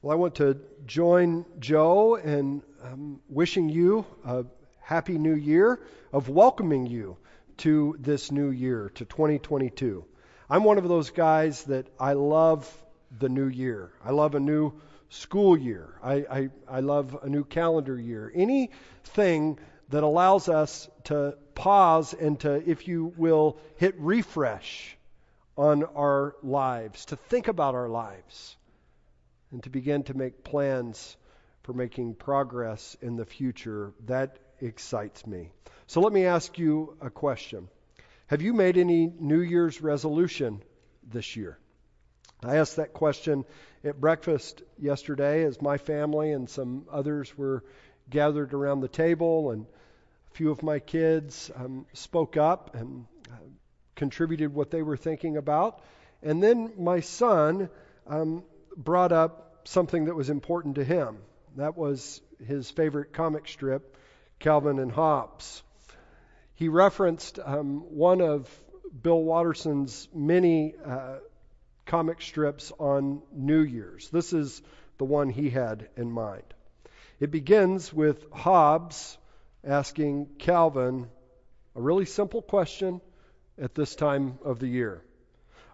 Well, I want to join Joe in um, wishing you a happy new year, of welcoming you to this new year, to 2022. I'm one of those guys that I love the new year. I love a new school year. I, I, I love a new calendar year. Anything that allows us to pause and to, if you will, hit refresh on our lives, to think about our lives and to begin to make plans for making progress in the future. That excites me. So let me ask you a question. Have you made any New Year's resolution this year? I asked that question at breakfast yesterday as my family and some others were gathered around the table, and a few of my kids um, spoke up and uh, contributed what they were thinking about. And then my son um, brought up something that was important to him. That was his favorite comic strip, Calvin and Hobbes. He referenced um, one of Bill Watterson's many uh, comic strips on New Year's. This is the one he had in mind. It begins with Hobbes asking Calvin a really simple question at this time of the year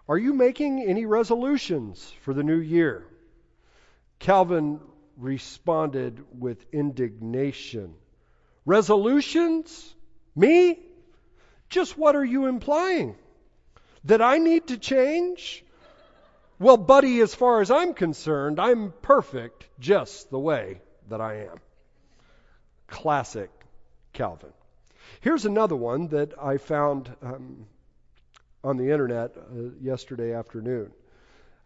Are you making any resolutions for the new year? Calvin responded with indignation. Resolutions? Me? Just what are you implying? That I need to change? Well, buddy, as far as I'm concerned, I'm perfect just the way that I am. Classic Calvin. Here's another one that I found um, on the internet uh, yesterday afternoon.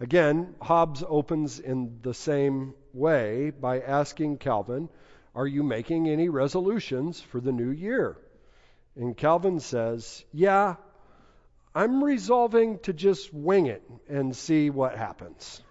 Again, Hobbes opens in the same way by asking Calvin, Are you making any resolutions for the new year? And Calvin says, Yeah, I'm resolving to just wing it and see what happens.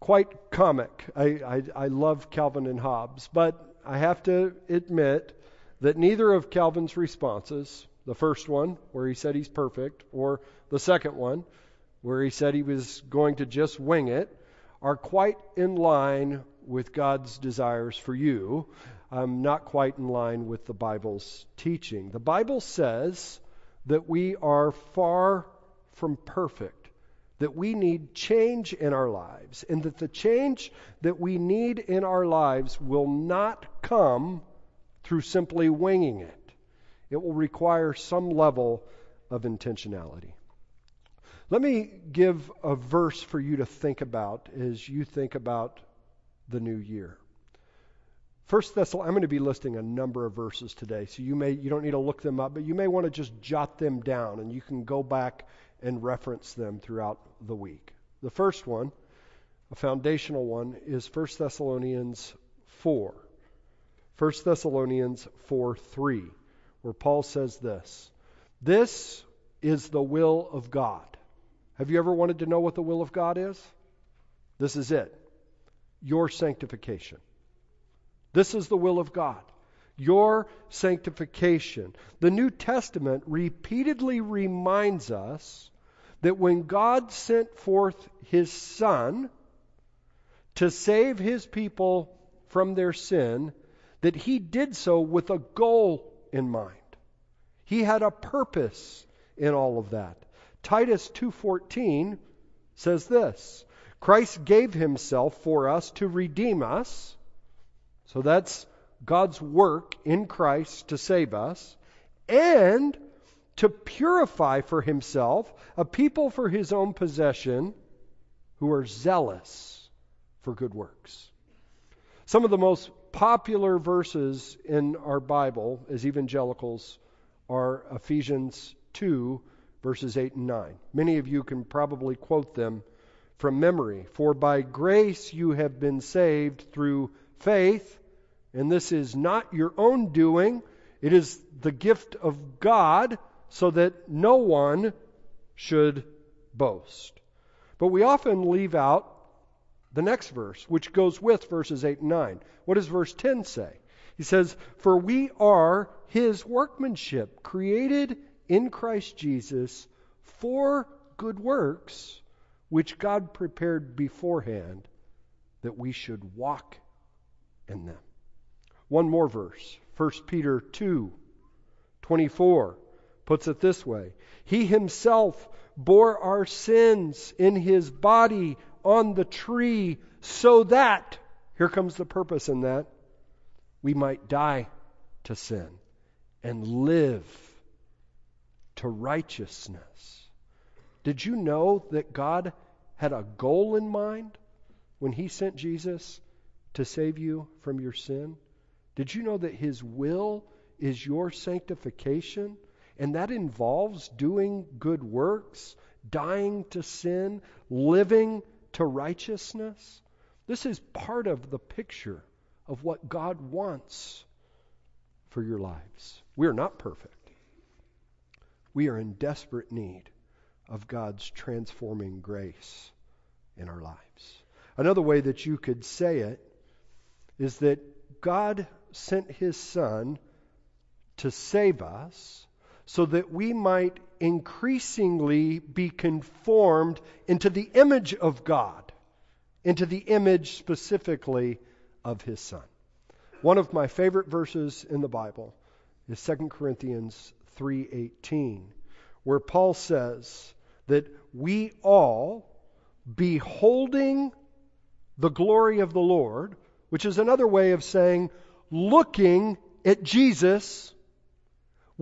Quite comic. I, I, I love Calvin and Hobbes, but I have to admit that neither of Calvin's responses, the first one, where he said he's perfect, or the second one, where he said he was going to just wing it, are quite in line with God's desires for you, um, not quite in line with the Bible's teaching. The Bible says that we are far from perfect, that we need change in our lives, and that the change that we need in our lives will not come through simply winging it. It will require some level of intentionality. Let me give a verse for you to think about as you think about the new year. First Thessalonians, I'm going to be listing a number of verses today, so you may you don't need to look them up, but you may want to just jot them down, and you can go back and reference them throughout the week. The first one, a foundational one, is 1 Thessalonians 4. 1 Thessalonians 4 3, where Paul says this This is the will of God. Have you ever wanted to know what the will of God is? This is it your sanctification. This is the will of God. Your sanctification. The New Testament repeatedly reminds us that when God sent forth his Son to save his people from their sin, that he did so with a goal in mind. He had a purpose in all of that. Titus 2:14 says this, Christ gave himself for us to redeem us. So that's God's work in Christ to save us and to purify for himself a people for his own possession who are zealous for good works. Some of the most popular verses in our Bible as evangelicals are Ephesians 2, verses 8 and 9. Many of you can probably quote them from memory. For by grace you have been saved through faith, and this is not your own doing, it is the gift of God, so that no one should boast. But we often leave out the next verse, which goes with verses 8 and 9. What does verse 10 say? He says, For we are his workmanship, created in Christ Jesus for good works, which God prepared beforehand that we should walk in them. One more verse, 1 Peter 2 24, puts it this way He himself bore our sins in his body on the tree so that, here comes the purpose in that, we might die to sin and live to righteousness. Did you know that God had a goal in mind when he sent Jesus to save you from your sin? Did you know that his will is your sanctification? And that involves doing good works, dying to sin, living to righteousness. This is part of the picture of what God wants for your lives. We are not perfect. We are in desperate need of God's transforming grace in our lives. Another way that you could say it is that God sent his Son to save us so that we might increasingly be conformed into the image of God, into the image specifically of his Son. One of my favorite verses in the Bible is 2 Corinthians 3:18 where Paul says that we all beholding the glory of the Lord, which is another way of saying looking at Jesus,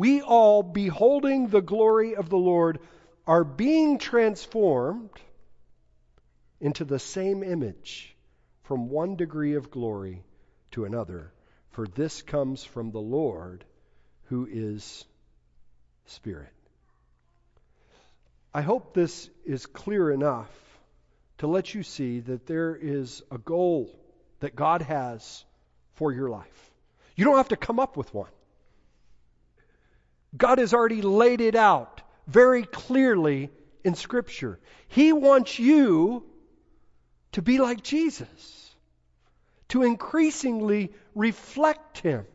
we all beholding the glory of the Lord are being transformed into the same image from one degree of glory to another. For this comes from the Lord who is Spirit. I hope this is clear enough to let you see that there is a goal that God has for your life. You don't have to come up with one. God has already laid it out very clearly in Scripture. He wants you to be like Jesus, to increasingly reflect Him,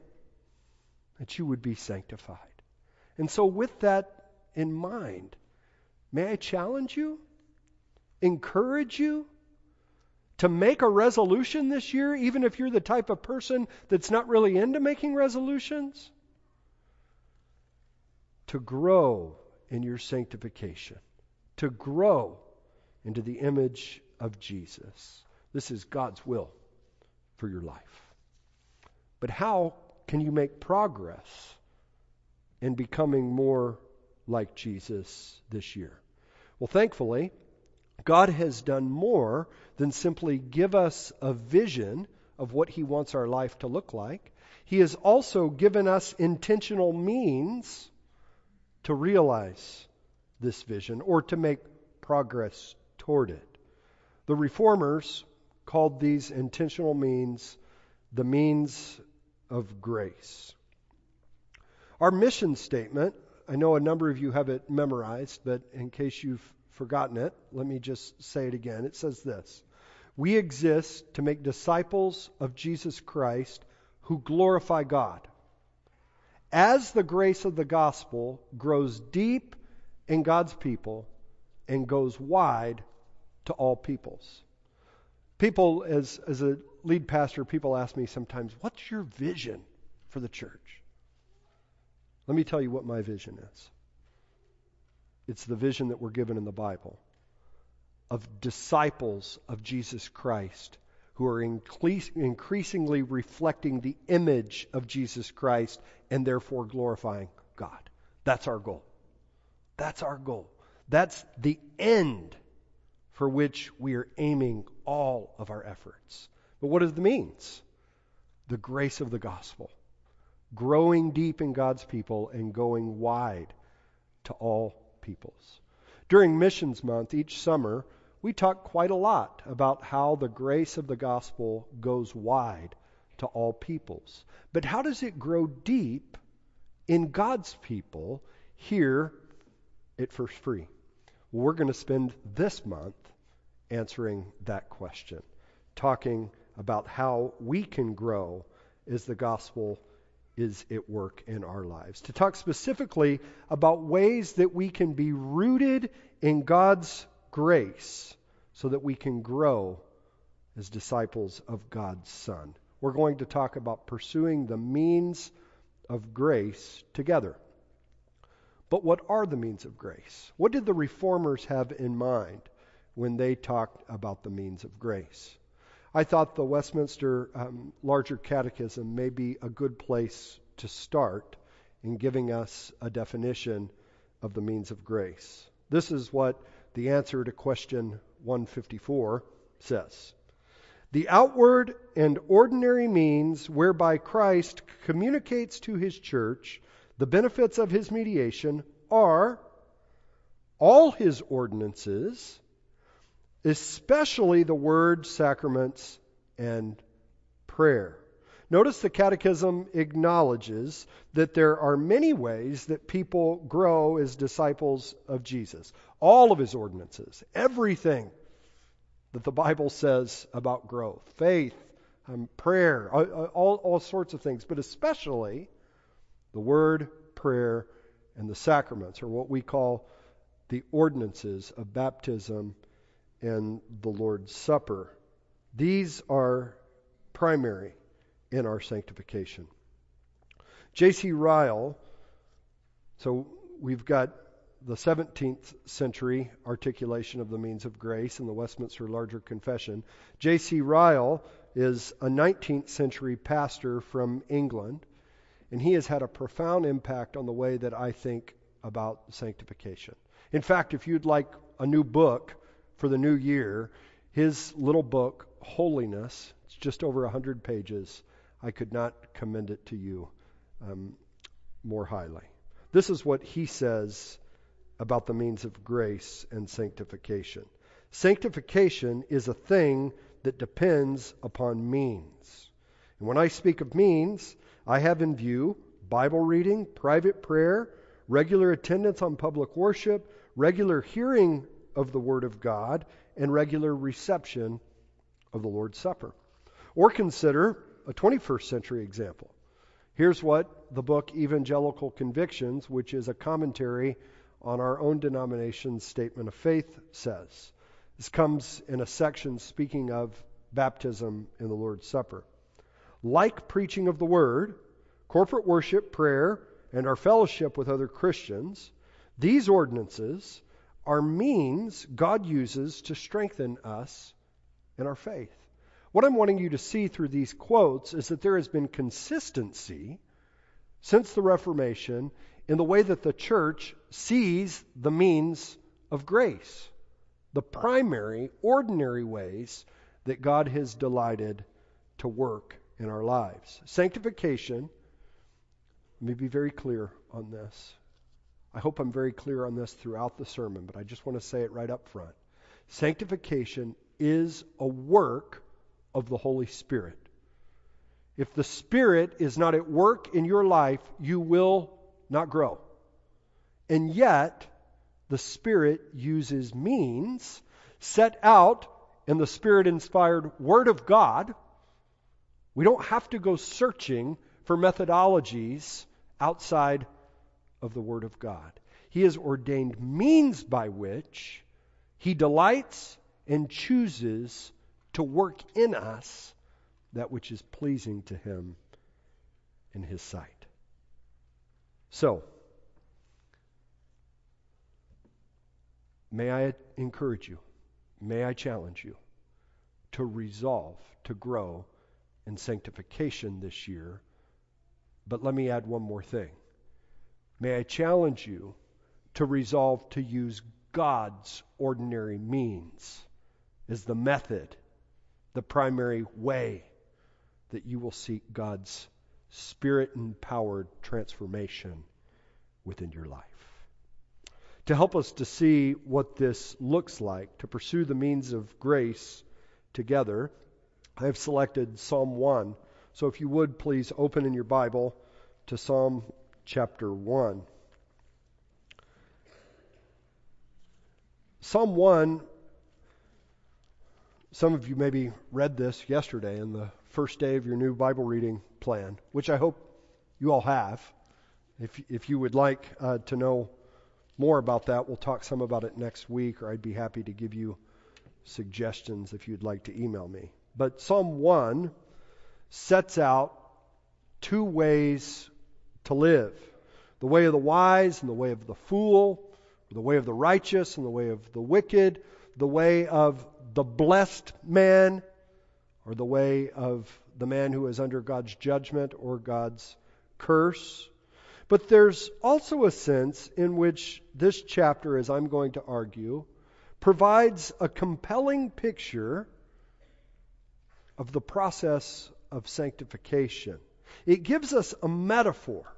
that you would be sanctified. And so, with that in mind, may I challenge you, encourage you to make a resolution this year, even if you're the type of person that's not really into making resolutions? To grow in your sanctification, to grow into the image of Jesus. This is God's will for your life. But how can you make progress in becoming more like Jesus this year? Well, thankfully, God has done more than simply give us a vision of what He wants our life to look like. He has also given us intentional means to realize this vision or to make progress toward it. The reformers called these intentional means the means of grace. Our mission statement, I know a number of you have it memorized, but in case you've forgotten it, let me just say it again. It says this We exist to make disciples of Jesus Christ who glorify God. As the grace of the gospel grows deep in God's people and goes wide to all peoples. People, as, as a lead pastor, people ask me sometimes, What's your vision for the church? Let me tell you what my vision is. It's the vision that we're given in the Bible of disciples of Jesus Christ who are increasingly reflecting the image of Jesus Christ and therefore glorifying God. That's our goal. That's our goal. That's the end for which we are aiming all of our efforts. But what are the means? The grace of the gospel, growing deep in God's people and going wide to all peoples. During Missions Month each summer, we talk quite a lot about how the grace of the gospel goes wide to all peoples. But how does it grow deep in God's people here at First Free? We're going to spend this month answering that question, talking about how we can grow as the gospel is at work in our lives. To talk specifically about ways that we can be rooted in God's grace so that we can grow as disciples of God's Son. We're going to talk about pursuing the means of grace together. But what are the means of grace? What did the reformers have in mind when they talked about the means of grace? I thought the Westminster um, Larger Catechism may be a good place to start in giving us a definition of the means of grace. This is what the answer to question 154 says. The outward and ordinary means whereby Christ communicates to his church the benefits of his mediation are all his ordinances, especially the word, sacraments, and prayer. Notice the Catechism acknowledges that there are many ways that people grow as disciples of Jesus. All of his ordinances, everything that the Bible says about growth faith, um, prayer, all, all sorts of things, but especially the word, prayer, and the sacraments, or what we call the ordinances of baptism and the Lord's Supper. These are primary in our sanctification. J.C. Ryle, so we've got the 17th century articulation of the means of grace in the Westminster Larger Confession. J.C. Ryle is a 19th century pastor from England, and he has had a profound impact on the way that I think about sanctification. In fact, if you'd like a new book for the new year, his little book, Holiness, it's just over 100 pages, I could not commend it to you um, more highly. This is what he says about the means of grace and sanctification. Sanctification is a thing that depends upon means. And when I speak of means, I have in view Bible reading, private prayer, regular attendance on public worship, regular hearing of the Word of God, and regular reception of the Lord's Supper. Or consider a 21st century example. Here's what the book Evangelical Convictions, which is a commentary on our own denomination's statement of faith, says. This comes in a section speaking of baptism in the Lord's Supper. Like preaching of the Word, corporate worship, prayer, and our fellowship with other Christians, these ordinances are means God uses to strengthen us in our faith. What I'm wanting you to see through these quotes is that there has been consistency since the Reformation in the way that the church sees the means of grace, the primary, ordinary ways that God has delighted to work in our lives. Sanctification, let me be very clear on this. I hope I'm very clear on this throughout the sermon, but I just want to say it right up front. Sanctification is a work of the Holy Spirit. If the Spirit is not at work in your life, you will not grow. And yet, the Spirit uses means set out in the Spirit inspired Word of God. We don't have to go searching for methodologies outside of the Word of God. He has ordained means by which He delights and chooses to work in us that which is pleasing to Him in His sight. So, may I encourage you, may I challenge you to resolve to grow in sanctification this year. But let me add one more thing. May I challenge you to resolve to use God's ordinary means as the method the primary way that you will seek God's spirit empowered transformation within your life. To help us to see what this looks like, to pursue the means of grace together, I have selected Psalm 1. So if you would please open in your Bible to Psalm chapter 1. Psalm 1 some of you maybe read this yesterday in the first day of your new Bible reading plan, which I hope you all have. If, if you would like uh, to know more about that, we'll talk some about it next week, or I'd be happy to give you suggestions if you'd like to email me. But Psalm 1 sets out two ways to live the way of the wise and the way of the fool, the way of the righteous and the way of the wicked, the way of the blessed man or the way of the man who is under God's judgment or God's curse. But there's also a sense in which this chapter, as I'm going to argue, provides a compelling picture of the process of sanctification. It gives us a metaphor.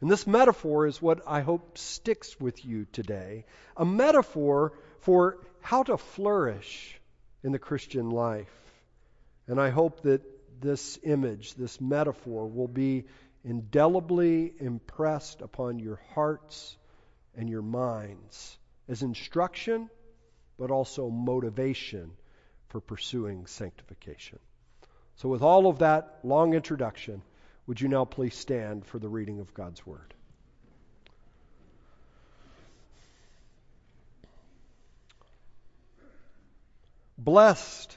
And this metaphor is what I hope sticks with you today a metaphor for how to flourish in the Christian life. And I hope that this image, this metaphor, will be indelibly impressed upon your hearts and your minds as instruction, but also motivation for pursuing sanctification. So, with all of that long introduction, would you now please stand for the reading of God's Word? Blessed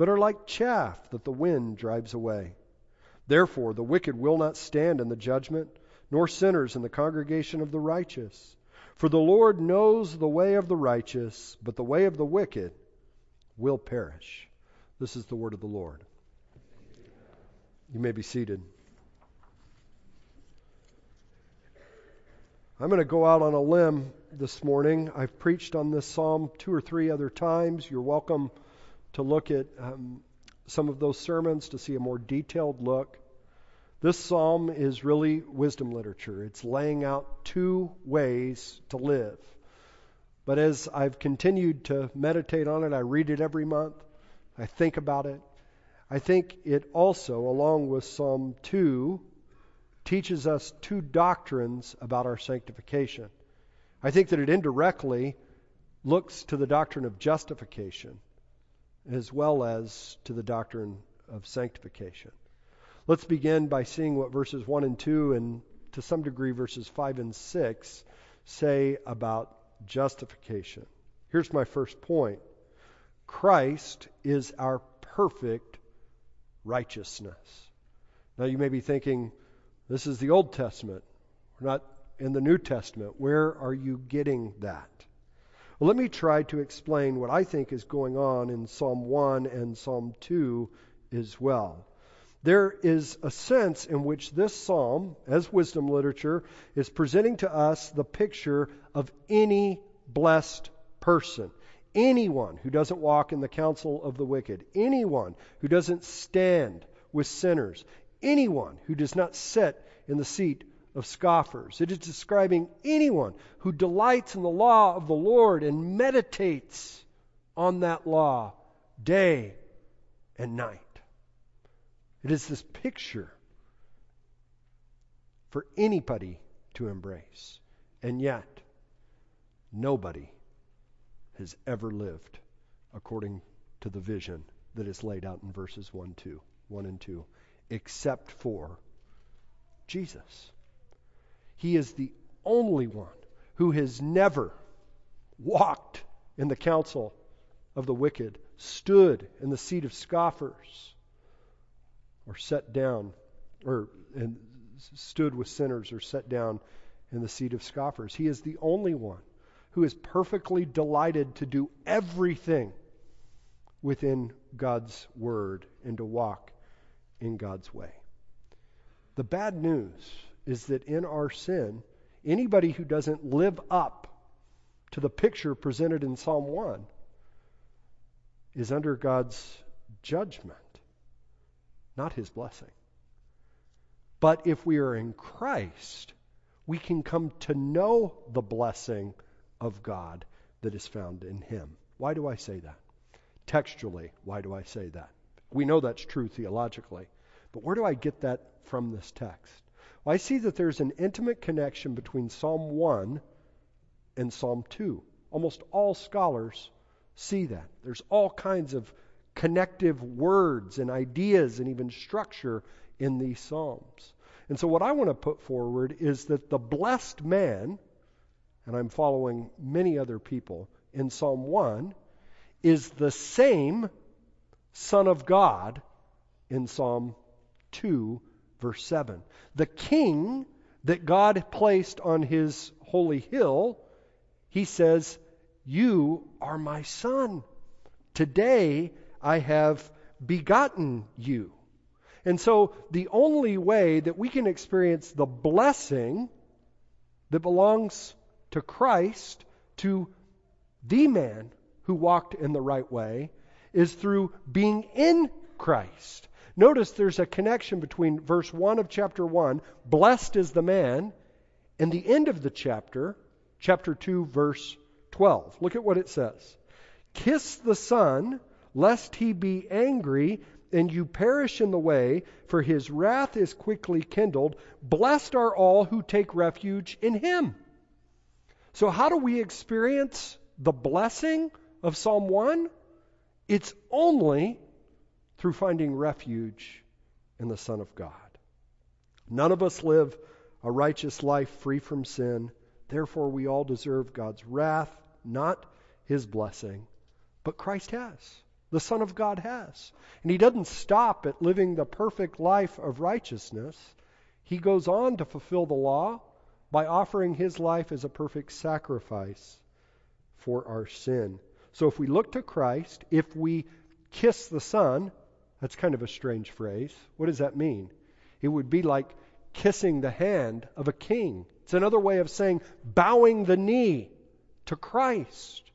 but are like chaff that the wind drives away. Therefore, the wicked will not stand in the judgment, nor sinners in the congregation of the righteous. For the Lord knows the way of the righteous, but the way of the wicked will perish. This is the word of the Lord. You may be seated. I'm going to go out on a limb this morning. I've preached on this psalm two or three other times. You're welcome to look at um, some of those sermons to see a more detailed look. This psalm is really wisdom literature. It's laying out two ways to live. But as I've continued to meditate on it, I read it every month, I think about it. I think it also, along with Psalm 2, teaches us two doctrines about our sanctification. I think that it indirectly looks to the doctrine of justification as well as to the doctrine of sanctification. Let's begin by seeing what verses 1 and 2 and to some degree verses 5 and 6 say about justification. Here's my first point Christ is our perfect righteousness. Now you may be thinking, this is the Old Testament. We're not in the New Testament. Where are you getting that? Well, let me try to explain what I think is going on in Psalm 1 and Psalm 2 as well. There is a sense in which this psalm, as wisdom literature, is presenting to us the picture of any blessed person. Anyone who doesn't walk in the counsel of the wicked, anyone who doesn't stand with sinners, anyone who does not sit in the seat of scoffers. It is describing anyone who delights in the law of the Lord and meditates on that law day and night. It is this picture for anybody to embrace. And yet, nobody has ever lived according to the vision that is laid out in verses 1, 2, 1 and 2 except for Jesus. He is the only one who has never walked in the counsel of the wicked, stood in the seat of scoffers, or sat down, or and stood with sinners, or sat down in the seat of scoffers. He is the only one who is perfectly delighted to do everything within God's word and to walk in God's way. The bad news is that in our sin, anybody who doesn't live up to the picture presented in Psalm 1 is under God's judgment, not his blessing. But if we are in Christ, we can come to know the blessing of God that is found in him. Why do I say that? Textually, why do I say that? We know that's true theologically. But where do I get that from this text? Well, I see that there's an intimate connection between Psalm 1 and Psalm 2. Almost all scholars see that. There's all kinds of connective words and ideas and even structure in these Psalms. And so, what I want to put forward is that the blessed man, and I'm following many other people in Psalm 1, is the same Son of God in Psalm 2, verse 7. The king that God placed on his holy hill, he says, You are my son. Today I have begotten you. And so the only way that we can experience the blessing that belongs to Christ, to the man who walked in the right way, is through being in Christ. Notice there's a connection between verse 1 of chapter 1, blessed is the man, and the end of the chapter, chapter 2, verse 12. Look at what it says Kiss the Son, lest he be angry and you perish in the way, for his wrath is quickly kindled. Blessed are all who take refuge in him. So, how do we experience the blessing of Psalm 1? It's only through finding refuge in the Son of God. None of us live a righteous life free from sin. Therefore, we all deserve God's wrath, not his blessing. But Christ has. The Son of God has. And he doesn't stop at living the perfect life of righteousness. He goes on to fulfill the law by offering his life as a perfect sacrifice for our sin. So if we look to Christ, if we kiss the Son, that's kind of a strange phrase. What does that mean? It would be like kissing the hand of a king. It's another way of saying bowing the knee to Christ.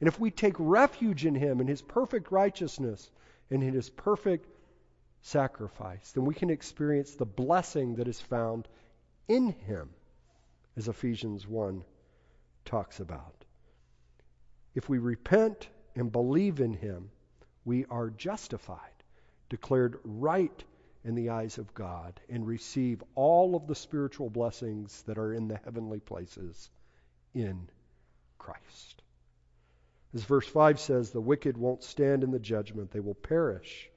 And if we take refuge in Him, in His perfect righteousness, and in His perfect sacrifice, then we can experience the blessing that is found in Him, as Ephesians 1 talks about. If we repent and believe in Him, we are justified, declared right in the eyes of God, and receive all of the spiritual blessings that are in the heavenly places in Christ. As verse 5 says, the wicked won't stand in the judgment, they will perish.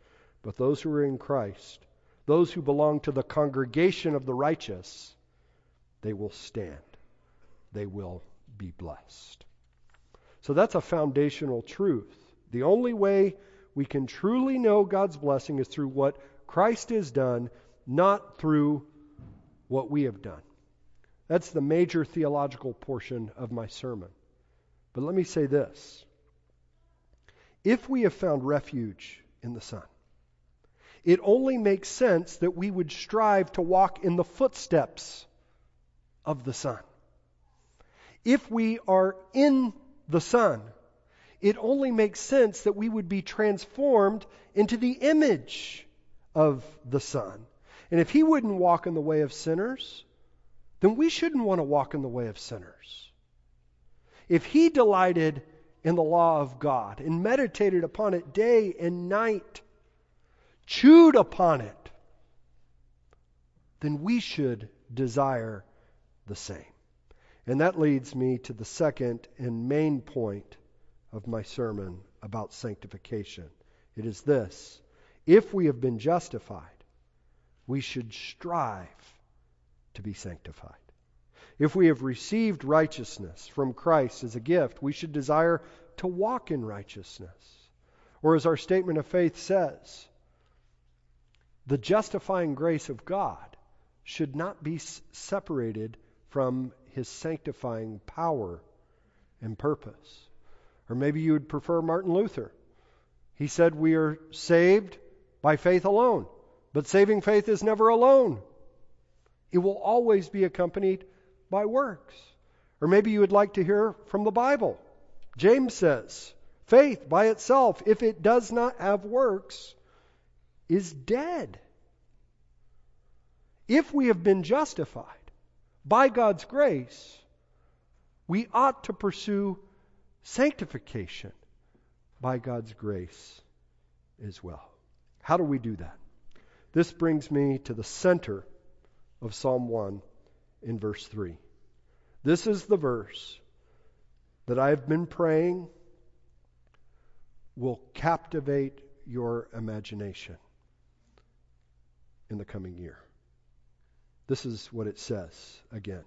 But those who are in Christ, those who belong to the congregation of the righteous, they will stand. They will be blessed. So that's a foundational truth. The only way we can truly know God's blessing is through what Christ has done, not through what we have done. That's the major theological portion of my sermon. But let me say this if we have found refuge in the Son, it only makes sense that we would strive to walk in the footsteps of the Son. If we are in the Son, it only makes sense that we would be transformed into the image of the Son. And if He wouldn't walk in the way of sinners, then we shouldn't want to walk in the way of sinners. If he delighted in the law of God and meditated upon it day and night, chewed upon it, then we should desire the same. And that leads me to the second and main point of my sermon about sanctification. It is this if we have been justified, we should strive to be sanctified. If we have received righteousness from Christ as a gift, we should desire to walk in righteousness. Or as our statement of faith says, the justifying grace of God should not be separated from his sanctifying power and purpose. Or maybe you would prefer Martin Luther. He said we are saved by faith alone, but saving faith is never alone. It will always be accompanied by works. Or maybe you would like to hear from the Bible. James says, faith by itself, if it does not have works, is dead. If we have been justified by God's grace, we ought to pursue sanctification by God's grace as well. How do we do that? This brings me to the center of Psalm 1 in verse 3. This is the verse that I've been praying will captivate your imagination in the coming year. This is what it says again.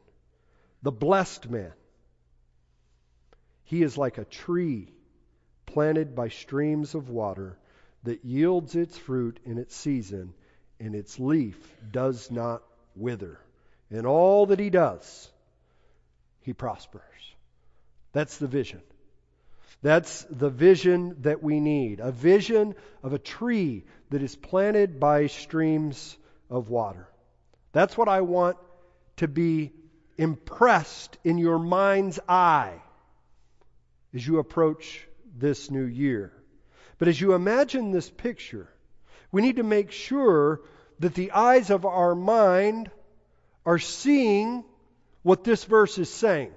The blessed man, he is like a tree planted by streams of water that yields its fruit in its season, and its leaf does not wither. In all that he does, he prospers. That's the vision. That's the vision that we need a vision of a tree that is planted by streams of water. That's what I want to be impressed in your mind's eye as you approach this new year. But as you imagine this picture, we need to make sure that the eyes of our mind are seeing what this verse is saying.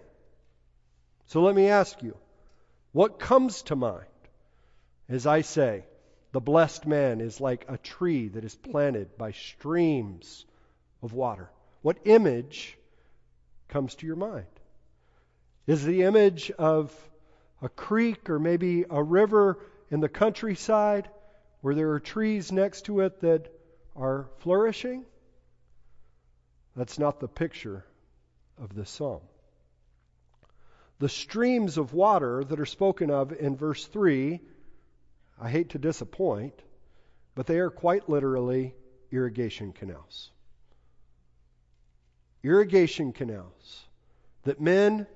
So let me ask you, what comes to mind as I say, the blessed man is like a tree that is planted by streams of water? What image comes to your mind? Is the image of a creek or maybe a river in the countryside where there are trees next to it that are flourishing? That's not the picture of this psalm. The streams of water that are spoken of in verse 3, I hate to disappoint, but they are quite literally irrigation canals. Irrigation canals that men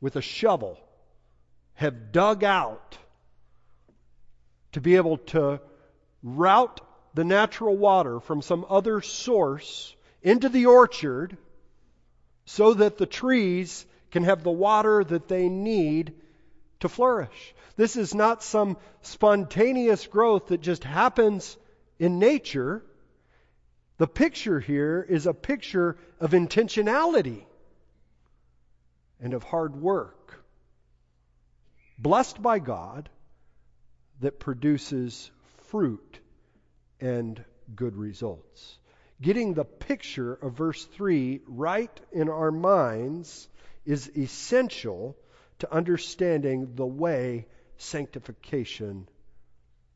with a shovel have dug out to be able to route the natural water from some other source into the orchard so that the trees can have the water that they need to flourish. This is not some spontaneous growth that just happens in nature. The picture here is a picture of intentionality and of hard work. Blessed by God that produces fruit and good results. Getting the picture of verse 3 right in our minds is essential to understanding the way sanctification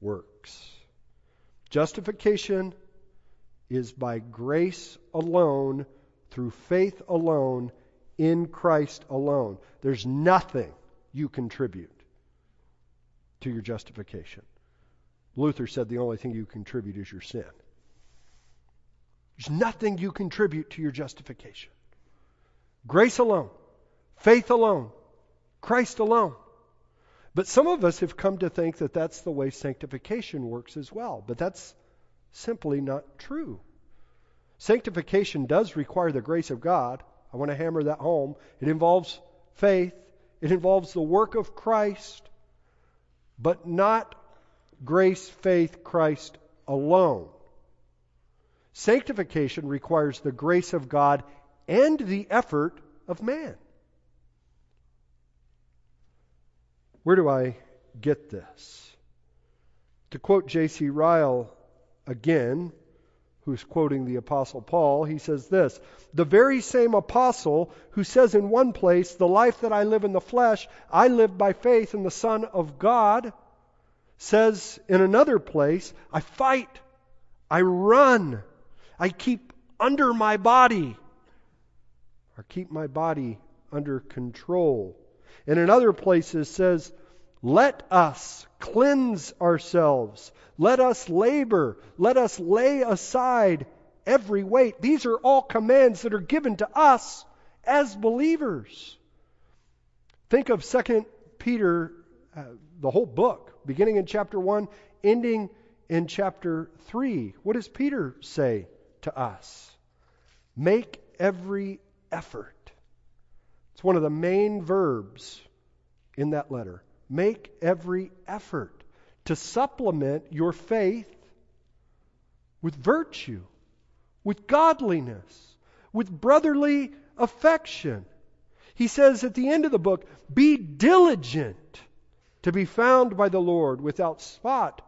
works. Justification is by grace alone, through faith alone, in Christ alone. There's nothing you contribute to your justification. Luther said the only thing you contribute is your sin. There's nothing you contribute to your justification. Grace alone, faith alone, Christ alone. But some of us have come to think that that's the way sanctification works as well. But that's simply not true. Sanctification does require the grace of God. I want to hammer that home. It involves faith, it involves the work of Christ, but not grace, faith, Christ alone. Sanctification requires the grace of God and the effort of man. Where do I get this? To quote J.C. Ryle again, who's quoting the Apostle Paul, he says this The very same Apostle who says in one place, The life that I live in the flesh, I live by faith in the Son of God, says in another place, I fight, I run I keep under my body, or keep my body under control. And in other places says, let us cleanse ourselves. Let us labor. Let us lay aside every weight. These are all commands that are given to us as believers. Think of 2 Peter, uh, the whole book, beginning in chapter 1, ending in chapter 3. What does Peter say? to us. Make every effort. It's one of the main verbs in that letter. Make every effort to supplement your faith with virtue, with godliness, with brotherly affection. He says at the end of the book, Be diligent to be found by the Lord without spot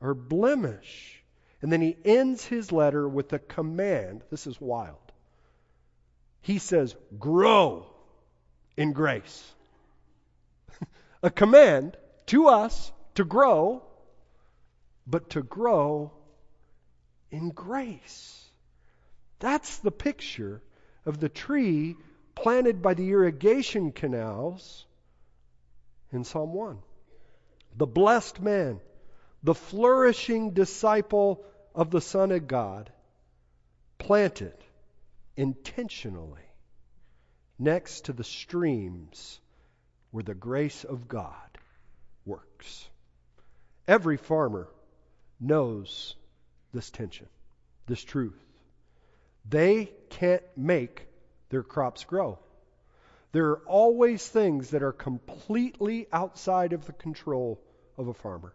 or blemish And then he ends his letter with a command. This is wild. He says, Grow in grace. A command to us to grow, but to grow in grace. That's the picture of the tree planted by the irrigation canals in Psalm 1. The blessed man, the flourishing disciple of the Son of God, planted intentionally next to the streams where the grace of God works. Every farmer knows this tension, this truth. They can't make their crops grow. There are always things that are completely outside of the control of a farmer.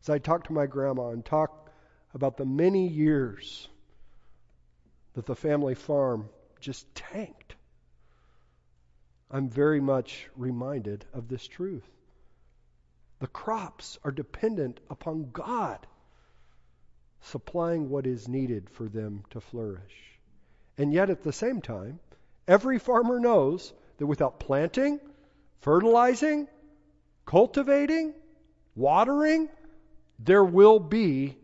As I talk to my grandma and talk about the many years that the family farm just tanked, I'm very much reminded of this truth. The crops are dependent upon God supplying what is needed for them to flourish. And yet, at the same time, every farmer knows that without planting, fertilizing, cultivating, watering, there will be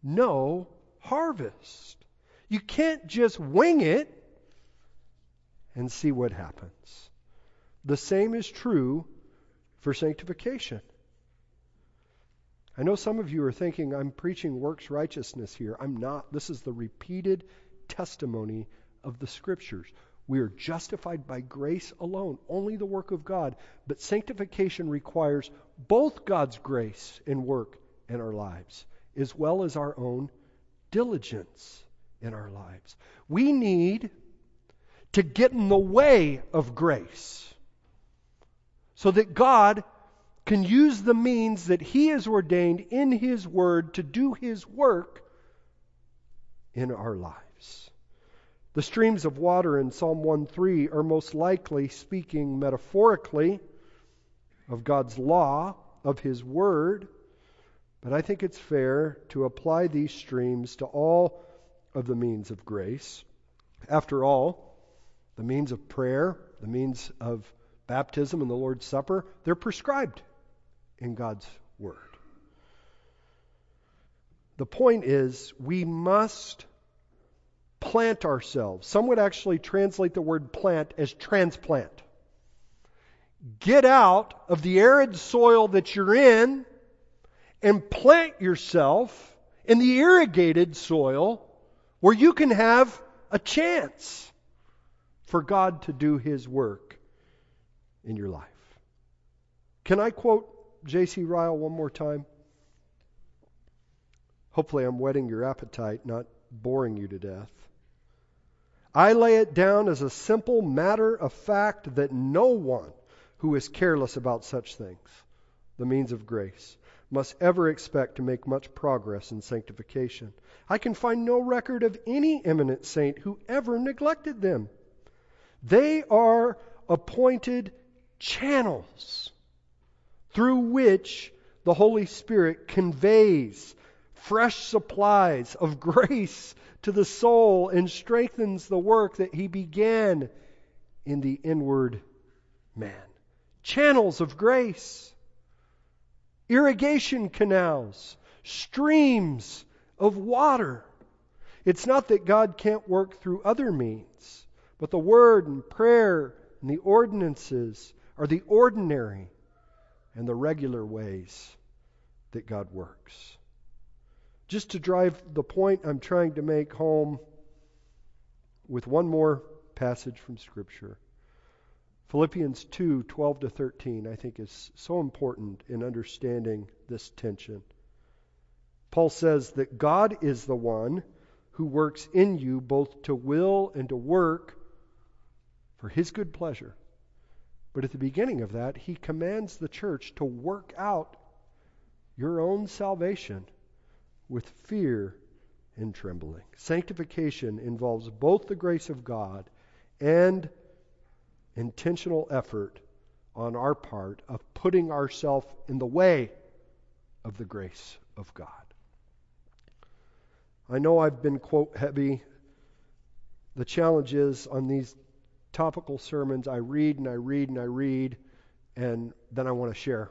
no harvest. You can't just wing it and see what happens. The same is true for sanctification. I know some of you are thinking I'm preaching works righteousness here. I'm not. This is the repeated testimony of the Scriptures. We are justified by grace alone, only the work of God. But sanctification requires both God's grace and work in our lives, as well as our own diligence in our lives. We need to get in the way of grace so that God can use the means that He has ordained in His Word to do His work in our lives. The streams of water in Psalm 1:3 are most likely speaking metaphorically of God's law, of His Word, but I think it's fair to apply these streams to all of the means of grace. After all, the means of prayer, the means of baptism and the Lord's Supper, they're prescribed in God's Word. The point is, we must plant ourselves. Some would actually translate the word plant as transplant. Get out of the arid soil that you're in and plant yourself in the irrigated soil where you can have a chance for God to do His work in your life. Can I quote J.C. Ryle one more time? Hopefully, I'm whetting your appetite, not boring you to death. I lay it down as a simple matter of fact that no one who is careless about such things, the means of grace, must ever expect to make much progress in sanctification. I can find no record of any eminent saint who ever neglected them. They are appointed channels through which the Holy Spirit conveys fresh supplies of grace to the soul and strengthens the work that He began in the inward man. Channels of grace, irrigation canals, streams of water. It's not that God can't work through other means, but the Word and prayer and the ordinances are the ordinary and the regular ways that God works. Just to drive the point I'm trying to make home with one more passage from Scripture. Philippians 2 12 to 13, I think, is so important in understanding this tension. Paul says that God is the one who works in you both to will and to work for his good pleasure. But at the beginning of that, he commands the church to work out your own salvation with fear and trembling. Sanctification involves both the grace of God and intentional effort on our part of putting ourselves in the way of the grace of God. I know I've been quote heavy. The challenge is on these topical sermons, I read and I read and I read, and then I want to share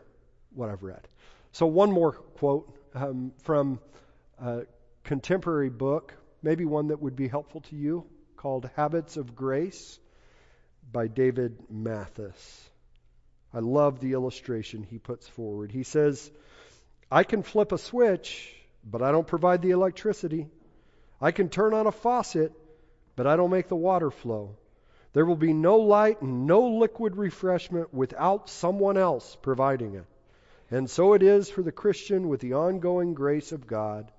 what I've read. So, one more quote um, from a contemporary book, maybe one that would be helpful to you, called Habits of Grace by David Mathis. I love the illustration he puts forward. He says, I can flip a switch, but I don't provide the electricity. I can turn on a faucet, but I don't make the water flow. There will be no light and no liquid refreshment without someone else providing it. And so it is for the Christian with the ongoing grace of God.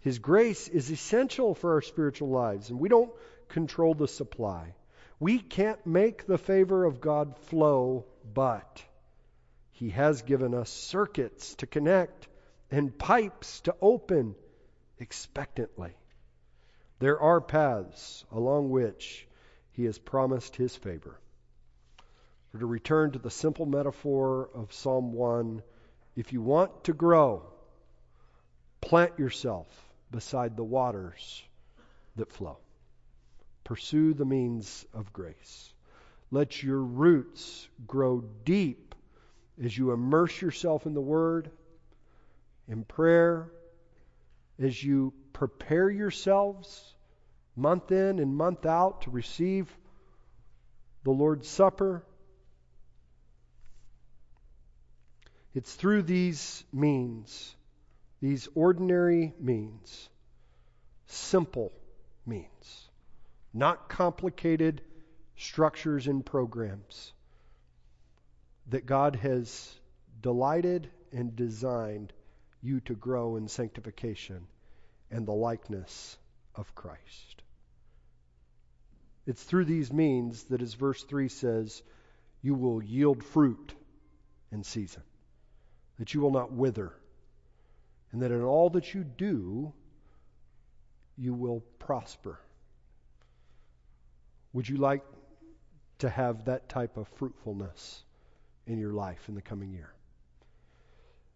His grace is essential for our spiritual lives, and we don't control the supply. We can't make the favor of God flow, but He has given us circuits to connect and pipes to open expectantly. There are paths along which He has promised His favor. Or to return to the simple metaphor of Psalm 1, if you want to grow, plant yourself beside the waters that flow. Pursue the means of grace. Let your roots grow deep as you immerse yourself in the Word, in prayer, as you prepare yourselves month in and month out to receive the Lord's Supper. It's through these means, these ordinary means, simple means, not complicated structures and programs, that God has delighted and designed you to grow in sanctification and the likeness of Christ. It's through these means that, as verse 3 says, you will yield fruit in season, that you will not wither, and that in all that you do, you will prosper. Would you like to have that type of fruitfulness in your life in the coming year?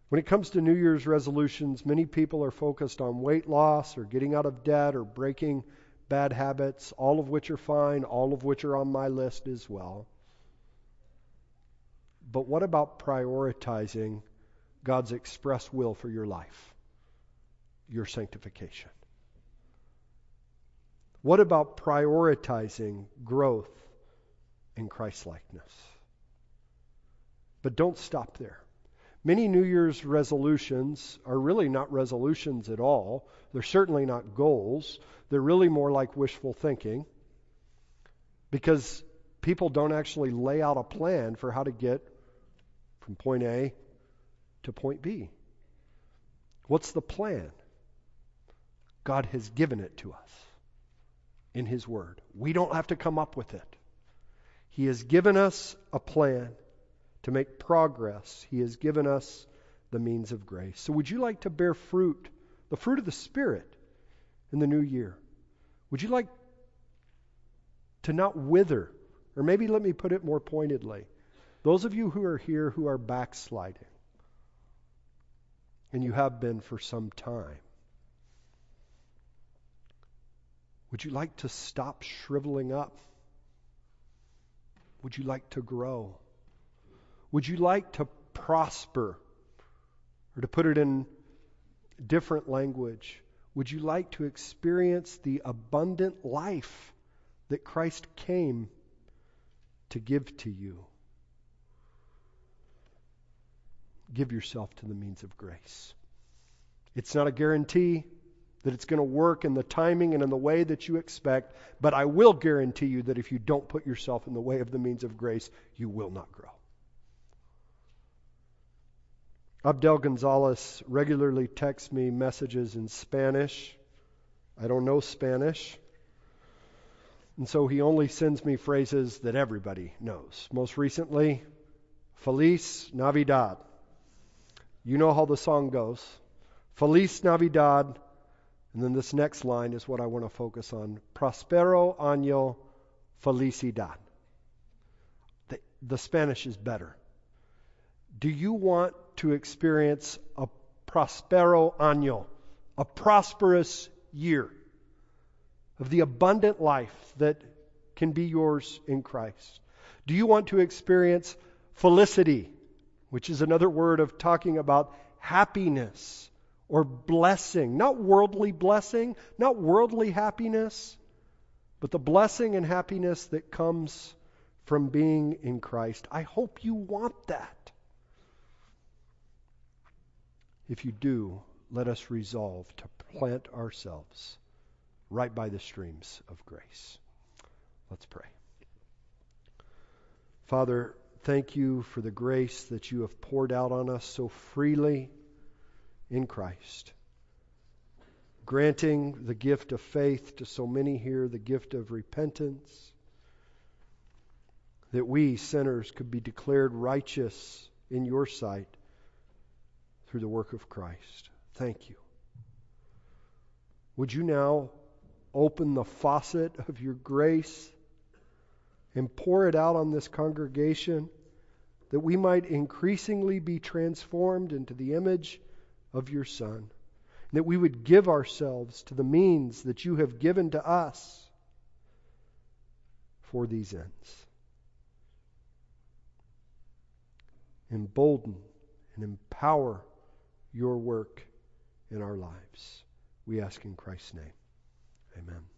When it comes to New Year's resolutions, many people are focused on weight loss or getting out of debt or breaking bad habits, all of which are fine, all of which are on my list as well. But what about prioritizing God's express will for your life? Your sanctification. What about prioritizing growth in Christlikeness? But don't stop there. Many New Year's resolutions are really not resolutions at all. They're certainly not goals. They're really more like wishful thinking because people don't actually lay out a plan for how to get from point A to point B. What's the plan? God has given it to us in His Word. We don't have to come up with it. He has given us a plan to make progress, He has given us the means of grace. So, would you like to bear fruit, the fruit of the Spirit, in the new year? Would you like to not wither? Or maybe let me put it more pointedly. Those of you who are here who are backsliding, and you have been for some time, would you like to stop shriveling up? Would you like to grow? Would you like to prosper? Or to put it in different language, would you like to experience the abundant life that Christ came to give to you? Give yourself to the means of grace. It's not a guarantee that it's going to work in the timing and in the way that you expect, but I will guarantee you that if you don't put yourself in the way of the means of grace, you will not grow. Abdel Gonzalez regularly texts me messages in Spanish. I don't know Spanish. And so he only sends me phrases that everybody knows. Most recently, Feliz Navidad. You know how the song goes. Feliz Navidad. And then this next line is what I want to focus on. Prospero año felicidad. The, the Spanish is better. Do you want to experience a prospero año, a prosperous year of the abundant life that can be yours in Christ? Do you want to experience felicity, which is another word of talking about happiness or blessing? Not worldly blessing, not worldly happiness, but the blessing and happiness that comes from being in Christ. I hope you want that. If you do, let us resolve to plant ourselves right by the streams of grace. Let's pray. Father, thank you for the grace that you have poured out on us so freely in Christ, granting the gift of faith to so many here, the gift of repentance, that we, sinners, could be declared righteous in your sight through the work of Christ. Thank you. Would you now open the faucet of your grace and pour it out on this congregation that we might increasingly be transformed into the image of your Son, that we would give ourselves to the means that you have given to us for these ends. Embolden and empower your work in our lives. We ask in Christ's name. Amen.